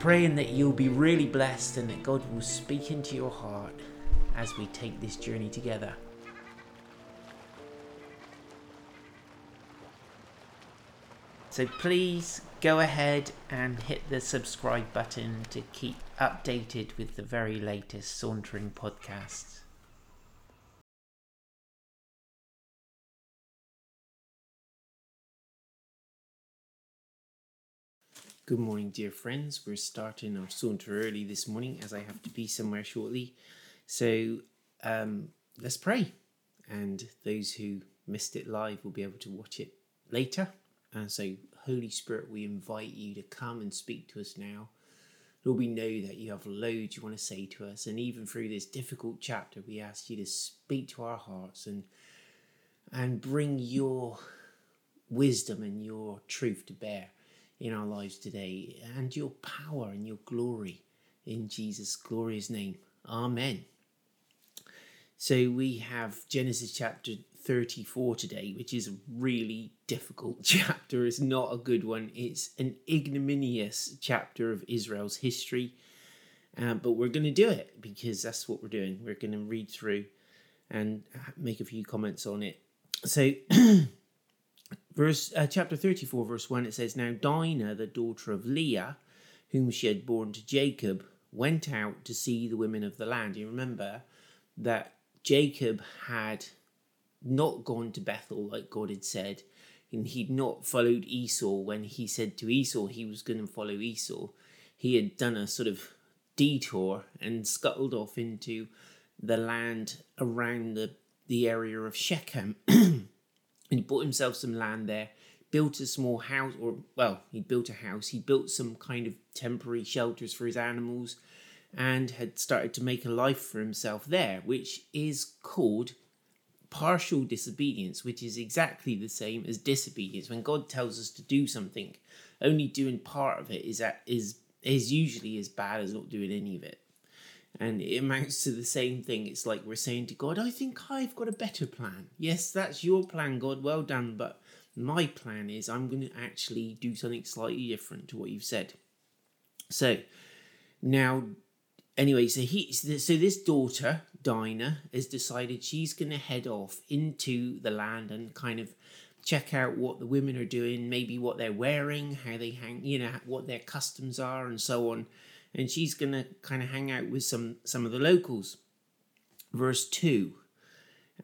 Praying that you'll be really blessed and that God will speak into your heart as we take this journey together. So please go ahead and hit the subscribe button to keep updated with the very latest Sauntering podcasts. Good morning, dear friends. We're starting our saunter early this morning as I have to be somewhere shortly. So um, let's pray. And those who missed it live will be able to watch it later. And so, Holy Spirit, we invite you to come and speak to us now. Lord, we know that you have loads you want to say to us. And even through this difficult chapter, we ask you to speak to our hearts and and bring your wisdom and your truth to bear in our lives today and your power and your glory in Jesus' glorious name. Amen. So we have Genesis chapter 34 today, which is a really difficult chapter. It's not a good one. It's an ignominious chapter of Israel's history. Uh, but we're going to do it because that's what we're doing. We're going to read through and make a few comments on it. So verse uh, chapter 34 verse 1 it says now dinah the daughter of leah whom she had borne to jacob went out to see the women of the land. You remember that jacob had not gone to bethel like god had said and he'd not followed esau. When he said to esau he was going to follow esau he had done a sort of detour and scuttled off into the land around the, the area of shechem he bought himself some land there, built a small house, or well, he built a house. He built some kind of temporary shelters for his animals, and had started to make a life for himself there, which is called partial disobedience, which is exactly the same as disobedience. When God tells us to do something, only doing part of it is that is is usually as bad as not doing any of it. And it amounts to the same thing. It's like we're saying to God, I think I've got a better plan. Yes, that's your plan, God. Well done. But my plan is I'm going to actually do something slightly different to what you've said. So now, anyway, so he, so this daughter, Dinah, has decided she's going to head off into the land and kind of check out what the women are doing, maybe what they're wearing, how they hang, you know, what their customs are, and so on and she's going to kind of hang out with some some of the locals. Verse 2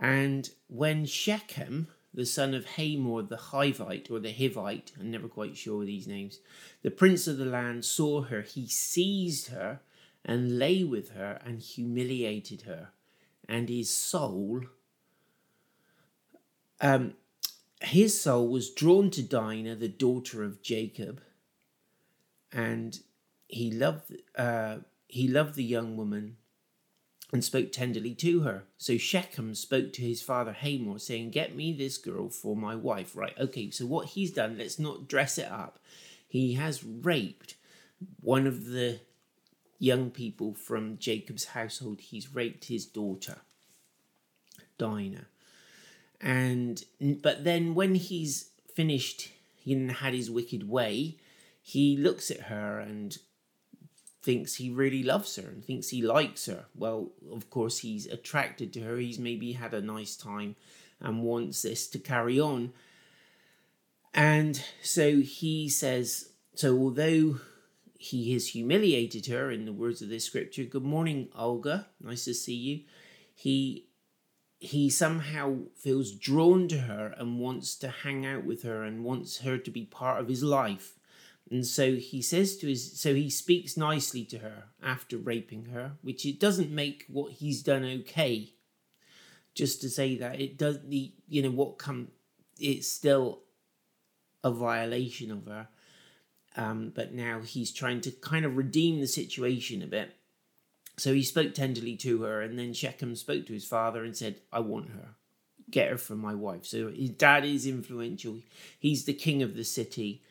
And when Shechem, the son of Hamor the Hivite or the Hivite, I'm never quite sure these names, the prince of the land saw her, he seized her and lay with her and humiliated her. And his soul, um, his soul was drawn to Dinah, the daughter of Jacob, and he loved uh, he loved the young woman and spoke tenderly to her. So Shechem spoke to his father Hamor, saying, Get me this girl for my wife. Right, okay, so what he's done, let's not dress it up. He has raped one of the young people from Jacob's household. He's raped his daughter, Dinah. And but then when he's finished he had his wicked way, he looks at her and thinks he really loves her and thinks he likes her. Well, of course, he's attracted to her. He's maybe had a nice time and wants this to carry on. And so he says, so although he has humiliated her in the words of this scripture, good morning, Olga, nice to see you. He he somehow feels drawn to her and wants to hang out with her and wants her to be part of his life. And so he says to his, so he speaks nicely to her after raping her, which it doesn't make what he's done okay. Just to say that it does the, you know, what come, it's still a violation of her. Um, but now he's trying to kind of redeem the situation a bit. So he spoke tenderly to her, and then Shechem spoke to his father and said, I want her. Get her for my wife. So his dad is influential. He's the king of the city.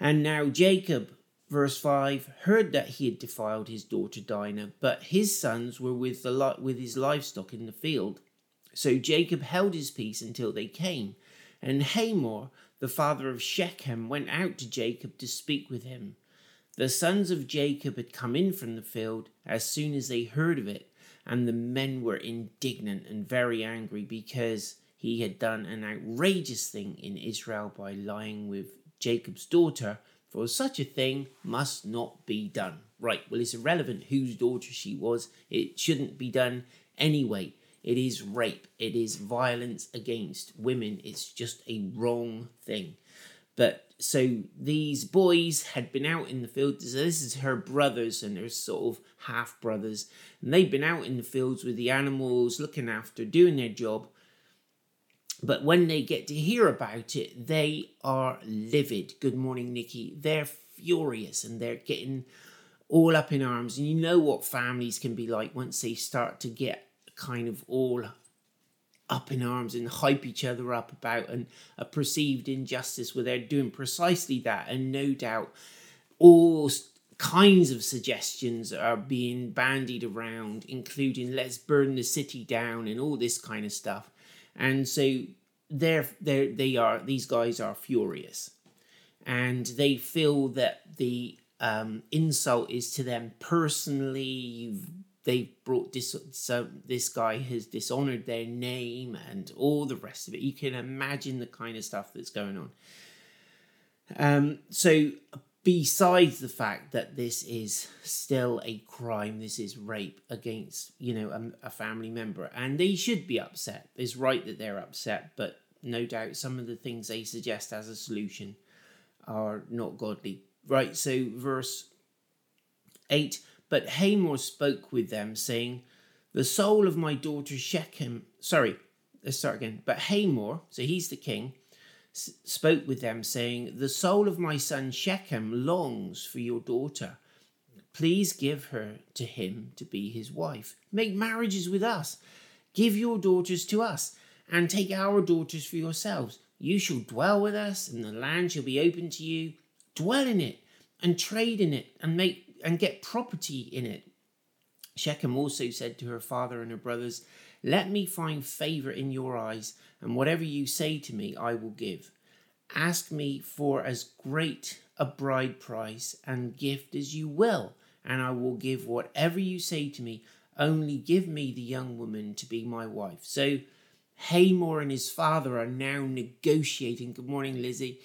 And now Jacob, verse 5, heard that he had defiled his daughter Dinah, but his sons were with, the with his livestock in the field. So Jacob held his peace until they came. And Hamor, the father of Shechem, went out to Jacob to speak with him. The sons of Jacob had come in from the field as soon as they heard of it, and the men were indignant and very angry because he had done an outrageous thing in Israel by lying with Jacob's daughter, for such a thing must not be done. Right, well, it's irrelevant whose daughter she was, it shouldn't be done anyway. It is rape, it is violence against women, it's just a wrong thing. But so these boys had been out in the field. So this is her brothers and her sort of half brothers. And they'd been out in the fields with the animals, looking after, doing their job. But when they get to hear about it, they are livid. Good morning, Nikki. They're furious and they're getting all up in arms. And you know what families can be like once they start to get kind of all up in arms and hype each other up about an, a perceived injustice where they're doing precisely that. And no doubt, all kinds of suggestions are being bandied around, including let's burn the city down and all this kind of stuff. And so they're, they're, they are, these guys are furious. And they feel that the um, insult is to them personally. You've they brought this so this guy has dishonored their name and all the rest of it you can imagine the kind of stuff that's going on um so besides the fact that this is still a crime this is rape against you know a, a family member and they should be upset it's right that they're upset but no doubt some of the things they suggest as a solution are not godly right so verse 8 but Hamor spoke with them, saying, The soul of my daughter Shechem, sorry, let's start again. But Hamor, so he's the king, spoke with them, saying, The soul of my son Shechem longs for your daughter. Please give her to him to be his wife. Make marriages with us. Give your daughters to us, and take our daughters for yourselves. You shall dwell with us, and the land shall be open to you. Dwell in it, and trade in it, and make and get property in it. Shechem also said to her father and her brothers, Let me find favor in your eyes, and whatever you say to me, I will give. Ask me for as great a bride price and gift as you will, and I will give whatever you say to me. Only give me the young woman to be my wife. So Hamor and his father are now negotiating. Good morning, Lizzie.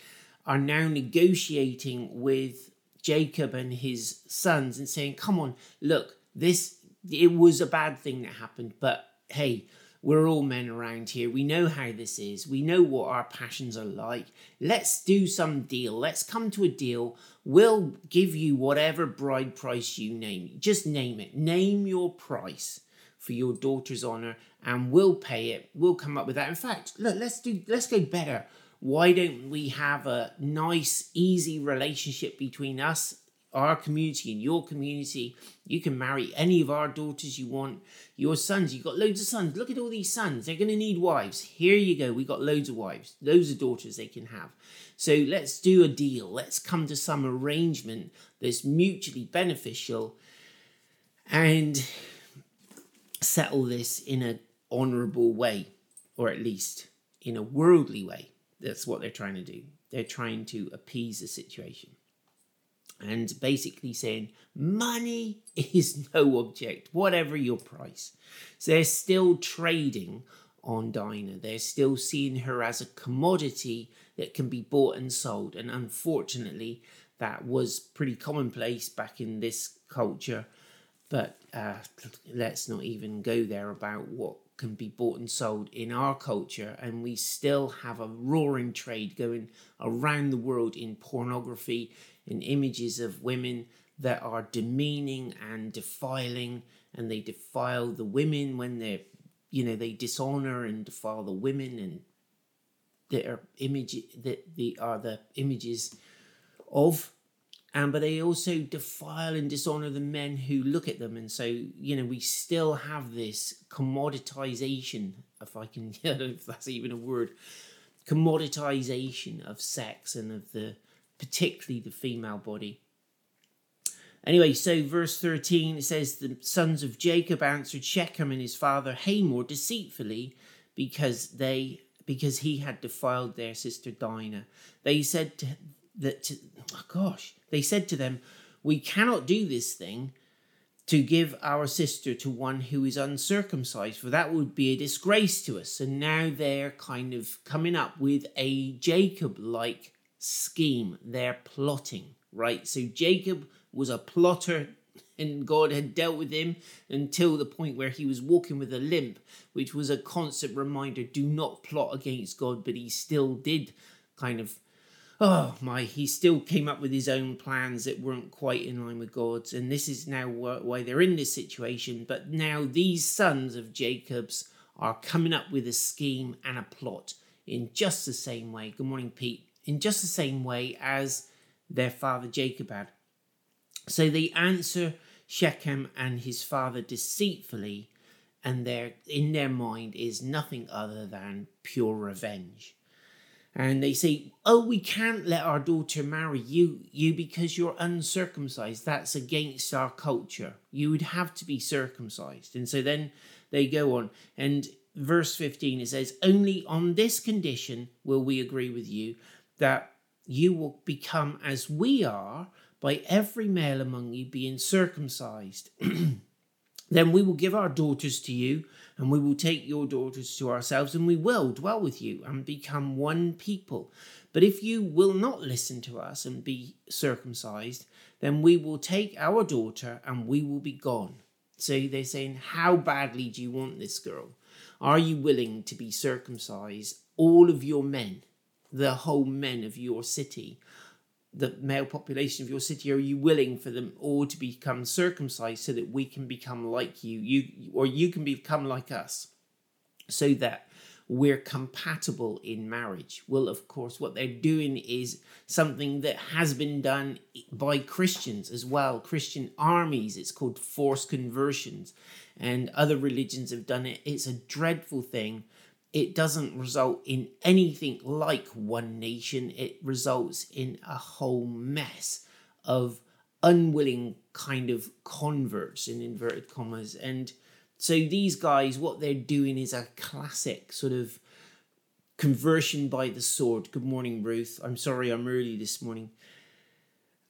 Are now negotiating with Jacob and his sons and saying, Come on, look, this, it was a bad thing that happened, but hey, we're all men around here. We know how this is. We know what our passions are like. Let's do some deal. Let's come to a deal. We'll give you whatever bride price you name. Just name it. Name your price for your daughter's honor and we'll pay it. We'll come up with that. In fact, look, let's do let's go better why don't we have a nice, easy relationship between us, our community, and your community? You can marry any of our daughters you want. Your sons, you've got loads of sons. Look at all these sons. They're going to need wives. Here you go. We've got loads of wives, loads of daughters they can have. So let's do a deal. Let's come to some arrangement that's mutually beneficial and settle this in an honorable way, or at least in a worldly way. That's what they're trying to do. They're trying to appease the situation. And basically saying, money is no object, whatever your price. So they're still trading on Dinah. They're still seeing her as a commodity that can be bought and sold. And unfortunately, that was pretty commonplace back in this culture. But uh, let's not even go there about what can be bought and sold in our culture, and we still have a roaring trade going around the world in pornography, in images of women that are demeaning and defiling, and they defile the women when they're, you know, they dishonor and defile the women and that are image that the are the images of and but they also defile and dishonor the men who look at them. And so you know we still have this commoditization if i can i if that's even a word commoditization of sex and of the particularly the female body anyway so verse 13 it says the sons of jacob answered shechem and his father hamor deceitfully because they because he had defiled their sister dinah they said to, that to, oh gosh they said to them, We cannot do this thing to give our sister to one who is uncircumcised, for that would be a disgrace to us. And now they're kind of coming up with a Jacob like scheme. They're plotting, right? So Jacob was a plotter and God had dealt with him until the point where he was walking with a limp, which was a constant reminder do not plot against God, but he still did kind of oh my, he still came up with his own plans that weren't quite in line with God's. And this is now why they're in this situation. But now these sons of Jacob's are coming up with a scheme and a plot in just the same way. Good morning, Pete. In just the same way as their father Jacob had. So they answer Shechem and his father deceitfully, and their in their mind is nothing other than pure revenge and they say, "Oh, we can't let our daughter marry you, you because you're uncircumcised. That's against our culture. You would have to be circumcised." And so then they go on, and verse fifteen it says, "Only on this condition will we agree with you that you will become as we are by every male among you being circumcised." then we will give our daughters to you and we will take your daughters to ourselves, and we will dwell with you and become one people. But if you will not listen to us and be circumcised, then we will take our daughter and we will be gone. So they're saying, How badly do you want this girl? Are you willing to be circumcised? All of your men, the whole men of your city, the male population of your city? Are you willing for them all to become circumcised so that we can become like you, you or you can become like us, so that we're compatible in marriage? Well, of course, what they're doing is something that has been done by Christians as well. Christian armies, it's called forced conversions, and other religions have done it. It's a dreadful thing it doesn't result in anything like one nation. It results in a whole mess of unwilling kind of converts in inverted commas. And so these guys, what they're doing is a classic sort of conversion by the sword. Good morning, Ruth. I'm sorry I'm early this morning.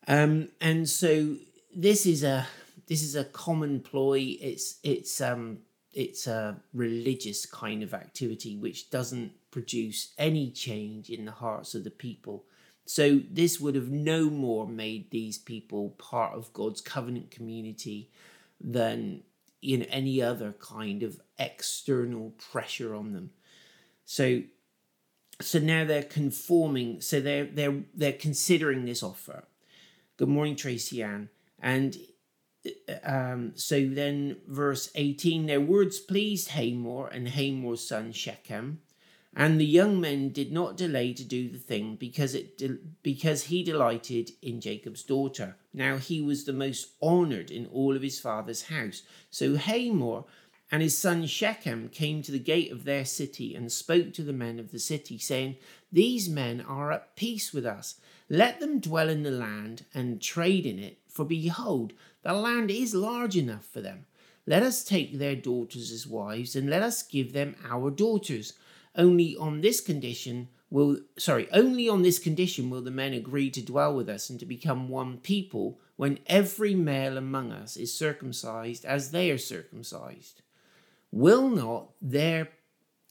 Um, and so this is a this is a common ploy. It's it's um it's a religious kind of activity which doesn't produce any change in the hearts of the people. So this would have no more made these people part of God's covenant community than in any other kind of external pressure on them. So so now they're conforming, so they're they're they're considering this offer. Good morning, Tracy Ann. And um, so then, verse 18 their words pleased Hamor and Hamor's son Shechem, and the young men did not delay to do the thing because it de- because he delighted in Jacob's daughter. Now he was the most honored in all of his father's house. So Hamor and his son Shechem came to the gate of their city and spoke to the men of the city, saying, These men are at peace with us. Let them dwell in the land and trade in it, for behold, the land is large enough for them. Let us take their daughters as wives, and let us give them our daughters. Only on this condition will sorry, only on this condition will the men agree to dwell with us and to become one people when every male among us is circumcised as they are circumcised. Will not their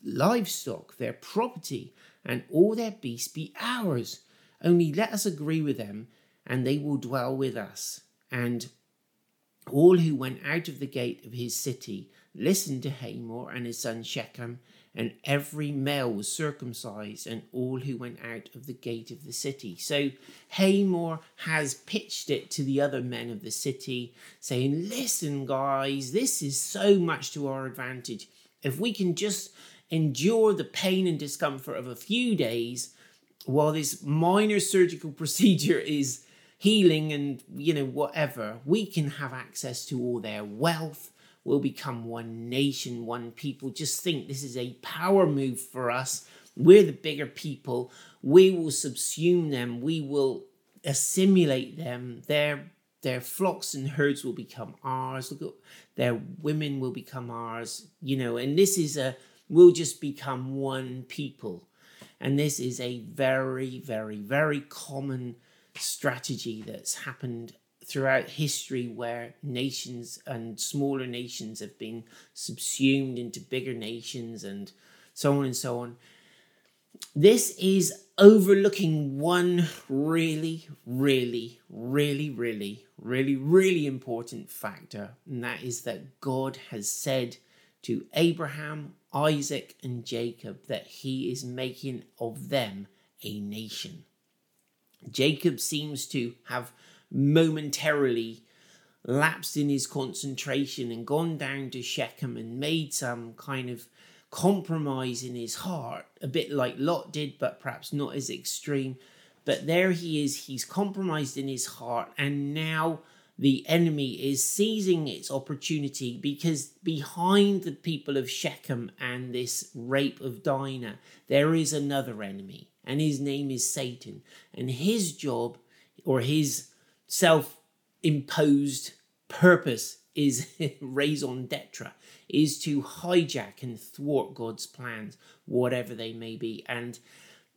livestock, their property, and all their beasts be ours? Only let us agree with them, and they will dwell with us. And all who went out of the gate of his city listened to Hamor and his son Shechem, and every male was circumcised, and all who went out of the gate of the city. So Hamor has pitched it to the other men of the city, saying, Listen, guys, this is so much to our advantage. If we can just endure the pain and discomfort of a few days while this minor surgical procedure is healing and you know whatever we can have access to all their wealth. We'll become one nation one people. Just think this is a power move for us. We're the bigger people. We will subsume them. We will assimilate them. Their their flocks and herds will become ours. Look their women will become ours you know and this is a we'll just become one people and this is a very very very common strategy that's happened throughout history where nations and smaller nations have been subsumed into bigger nations and so on and so on. This is overlooking one really, really, really, really, really, really important factor, and that is that God has said to Abraham, Isaac, and Jacob that he is making of them a nation. Jacob seems to have momentarily lapsed in his concentration and gone down to Shechem and made some kind of compromise in his heart, a bit like Lot did, but perhaps not as extreme. But there he is, he's compromised in his heart, and now the enemy is seizing its opportunity because behind the people of Shechem and this rape of Dinah, there is another enemy and his name is Satan. And his job or his self imposed purpose is raison d'etre, is to hijack and thwart God's plans, whatever they may be. And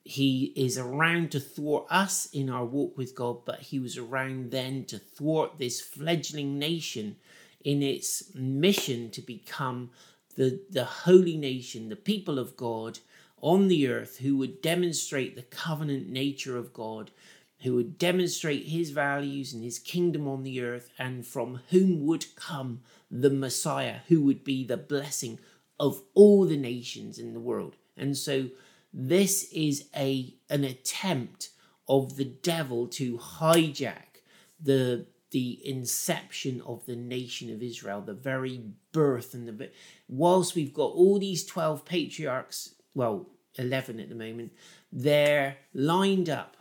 he is around to thwart us in our walk with God, but he was around then to thwart this fledgling nation in its mission to become the, the holy nation, the people of God, on the earth who would demonstrate the covenant nature of God, who would demonstrate his values and his kingdom on the earth, and from whom would come the Messiah, who would be the blessing of all the nations in the world. And so this is a an attempt of the devil to hijack the the inception of the nation of Israel, the very birth and the whilst we've got all these 12 patriarchs well, 11 at the moment, they're lined up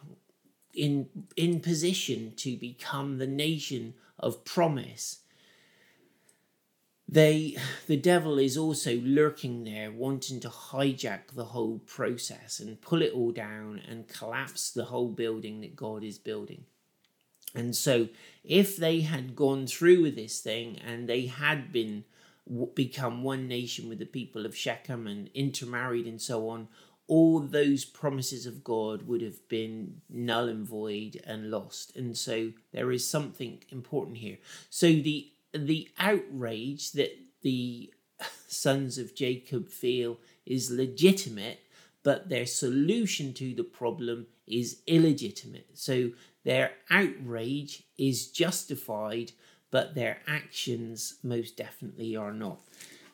in in position to become the nation of promise they the devil is also lurking there wanting to hijack the whole process and pull it all down and collapse the whole building that god is building and so if they had gone through with this thing and they had been become one nation with the people of Shechem and intermarried and so on, all those promises of God would have been null and void and lost. And so there is something important here. So the the outrage that the sons of Jacob feel is legitimate, but their solution to the problem is illegitimate. So their outrage is justified but their actions most definitely are not.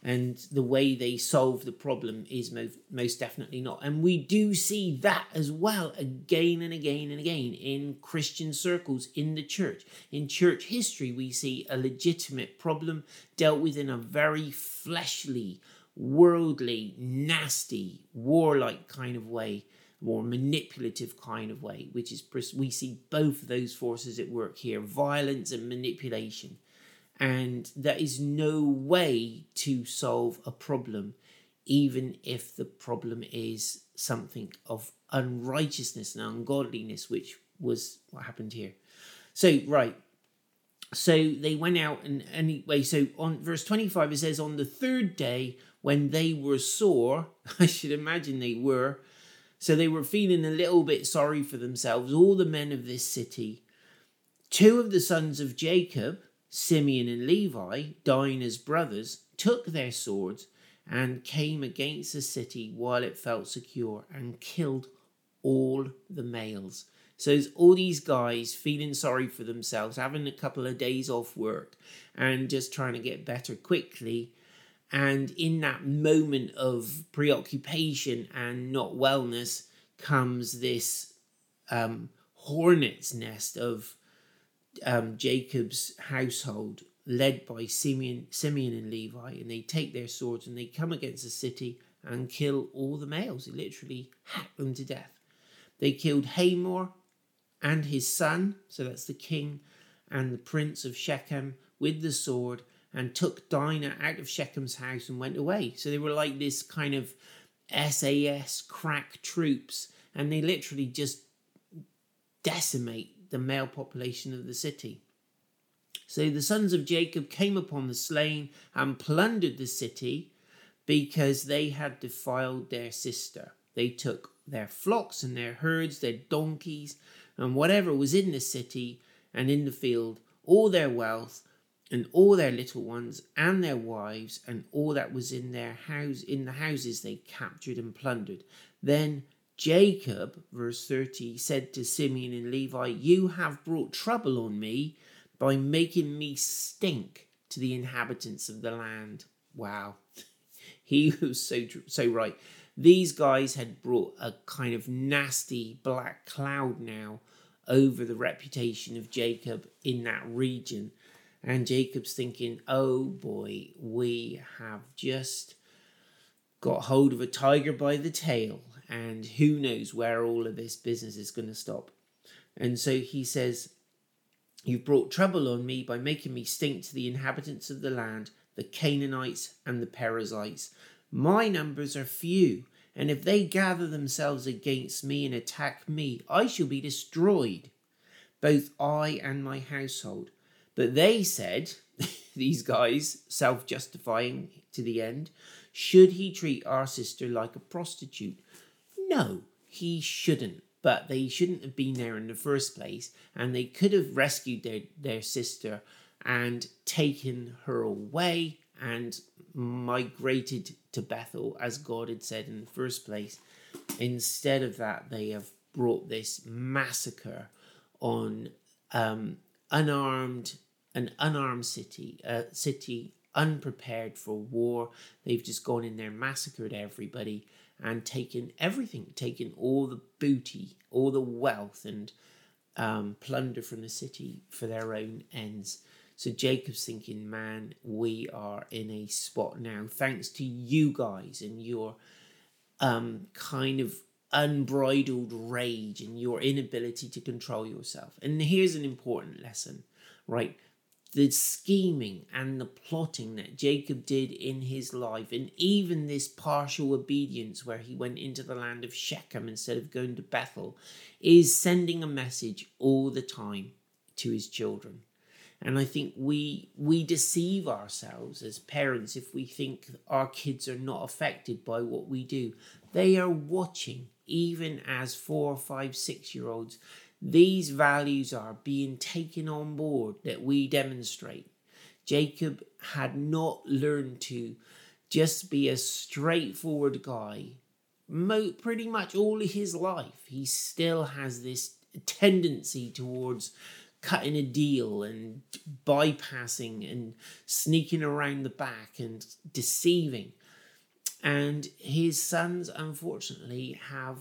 And the way they solve the problem is most, most definitely not. And we do see that as well again and again and again in Christian circles in the church. In church history, we see a legitimate problem dealt with in a very fleshly, worldly, nasty, warlike kind of way more manipulative kind of way, which is we see both of those forces at work here violence and manipulation. And there is no way to solve a problem, even if the problem is something of unrighteousness and ungodliness, which was what happened here. So, right. So they went out and anyway, so on verse 25 it says, On the third day, when they were sore, I should imagine they were, so they were feeling a little bit sorry for themselves, all the men of this city. Two of the sons of Jacob, Simeon and Levi, Dinah's brothers, took their swords and came against the city while it felt secure and killed all the males. So there's all these guys feeling sorry for themselves, having a couple of days off work and just trying to get better quickly. And in that moment of preoccupation and not wellness comes this um, hornet's nest of um, Jacob's household, led by Simeon, Simeon and Levi, and they take their swords and they come against the city and kill all the males. They literally hack them to death. They killed Hamor and his son, so that's the king and the prince of Shechem, with the sword and took Dinah out of Shechem's house and went away. So they were like this kind of SAS crack troops, and they literally just decimate the male population of the city. So the sons of Jacob came upon the slain and plundered the city because they had defiled their sister. They took their flocks and their herds, their donkeys, and whatever was in the city and in the field, all their wealth, and all their little ones and their wives and all that was in their house in the houses they captured and plundered then jacob verse 30 said to simeon and levi you have brought trouble on me by making me stink to the inhabitants of the land. Wow. He was so so right. These guys had brought a kind of nasty black cloud now over the reputation of jacob in that region. And Jacob's thinking, oh boy, we have just got hold of a tiger by the tail, and who knows where all of this business is going to stop. And so he says, You've brought trouble on me by making me stink to the inhabitants of the land, the Canaanites and the Perizzites. My numbers are few, and if they gather themselves against me and attack me, I shall be destroyed, both I and my household. But they said, these guys, self justifying to the end, should he treat our sister like a prostitute? No, he shouldn't. But they shouldn't have been there in the first place, and they could have rescued their, their sister and taken her away and migrated to Bethel as God had said in the first place. Instead of that, they have brought this massacre on um, unarmed an unarmed city, a city unprepared for war. They've just gone in there, massacred everybody, and taken everything, taken all the booty, all the wealth, and um, plunder from the city for their own ends. So Jacob's thinking, man, we are in a spot now, thanks to you guys and your um, kind of unbridled rage and your inability to control yourself. And here's an important lesson, right? The scheming and the plotting that Jacob did in his life, and even this partial obedience where he went into the land of Shechem instead of going to Bethel, is sending a message all the time to his children. And I think we we deceive ourselves as parents if we think our kids are not affected by what we do. They are watching, even as four, five, six year olds these values are being taken on board that we demonstrate. Jacob had not learned to just be a straightforward guy. Mo- pretty much all his life, he still has this tendency towards cutting a deal and bypassing and sneaking around the back and deceiving. And his sons, unfortunately, have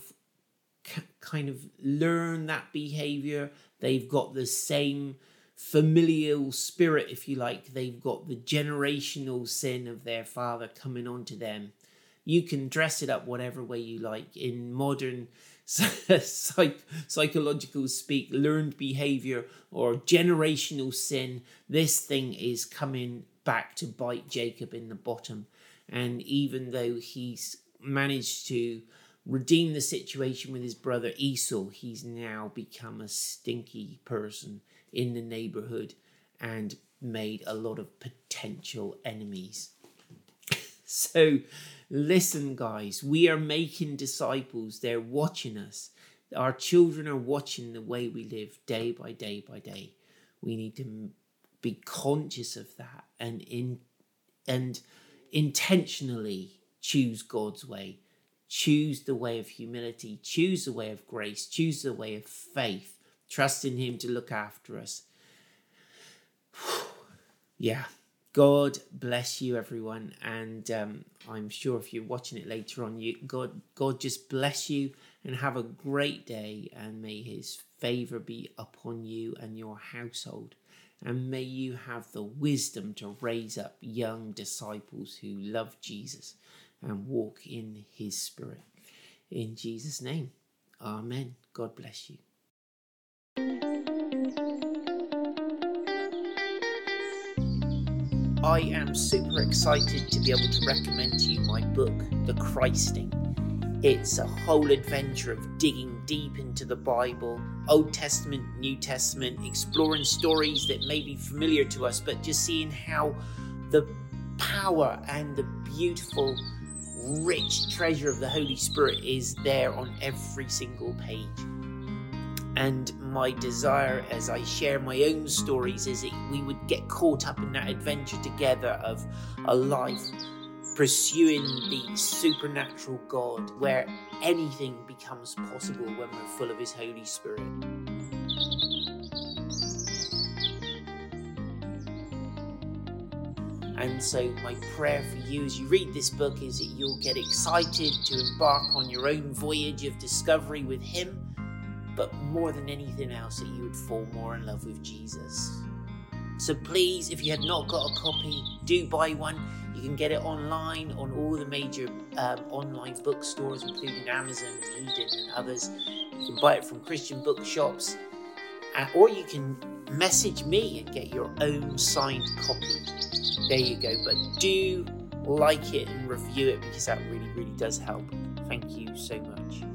kind of learn that behavior. They've got the same familial spirit, if you like. They've got the generational sin of their father coming onto them. You can dress it up whatever way you like. In modern psych- psychological speak, learned behavior or generational sin, this thing is coming back to bite Jacob in the bottom. And even though he's managed to redeem the situation with his brother Esau, he's now become a stinky person in the neighborhood and made a lot of potential enemies. so, listen, guys, we are making disciples. They're watching us. Our children are watching the way we live day by day by day. We need to be conscious of that and in and intentionally choose God's way choose the way of humility, choose the way of grace, choose the way of faith, trust in Him to look after us. yeah. God bless you, everyone, and um, I'm sure if you're watching it later on, you God, God just bless you and have a great day, and may His favor be upon you and your household, and may you have the wisdom to raise up young disciples who love Jesus and walk in His Spirit. In Jesus' name, Amen. God bless you. I am super excited to be able to recommend to you my book, The Christing. It's a whole adventure of digging deep into the Bible, Old Testament, New Testament, exploring stories that may be familiar to us, but just seeing how the power and the beautiful, rich treasure of the Holy Spirit is there on every single page. And my desire as I share my own stories is that we would get caught up in that adventure together of a life pursuing the supernatural God where anything becomes possible when we're full of His Holy Spirit. And so, my prayer for you as you read this book is that you'll get excited to embark on your own voyage of discovery with Him but more than anything else, that you would fall more in love with Jesus. So please, if you have not got a copy, do buy one. You can get it online on all the major um, online bookstores, including Amazon, and Eden, and others. You can buy it from Christian bookshops, uh, or you can message me and get your own signed copy. There you go. But do like it and review it because that really, really does help. Thank you so much.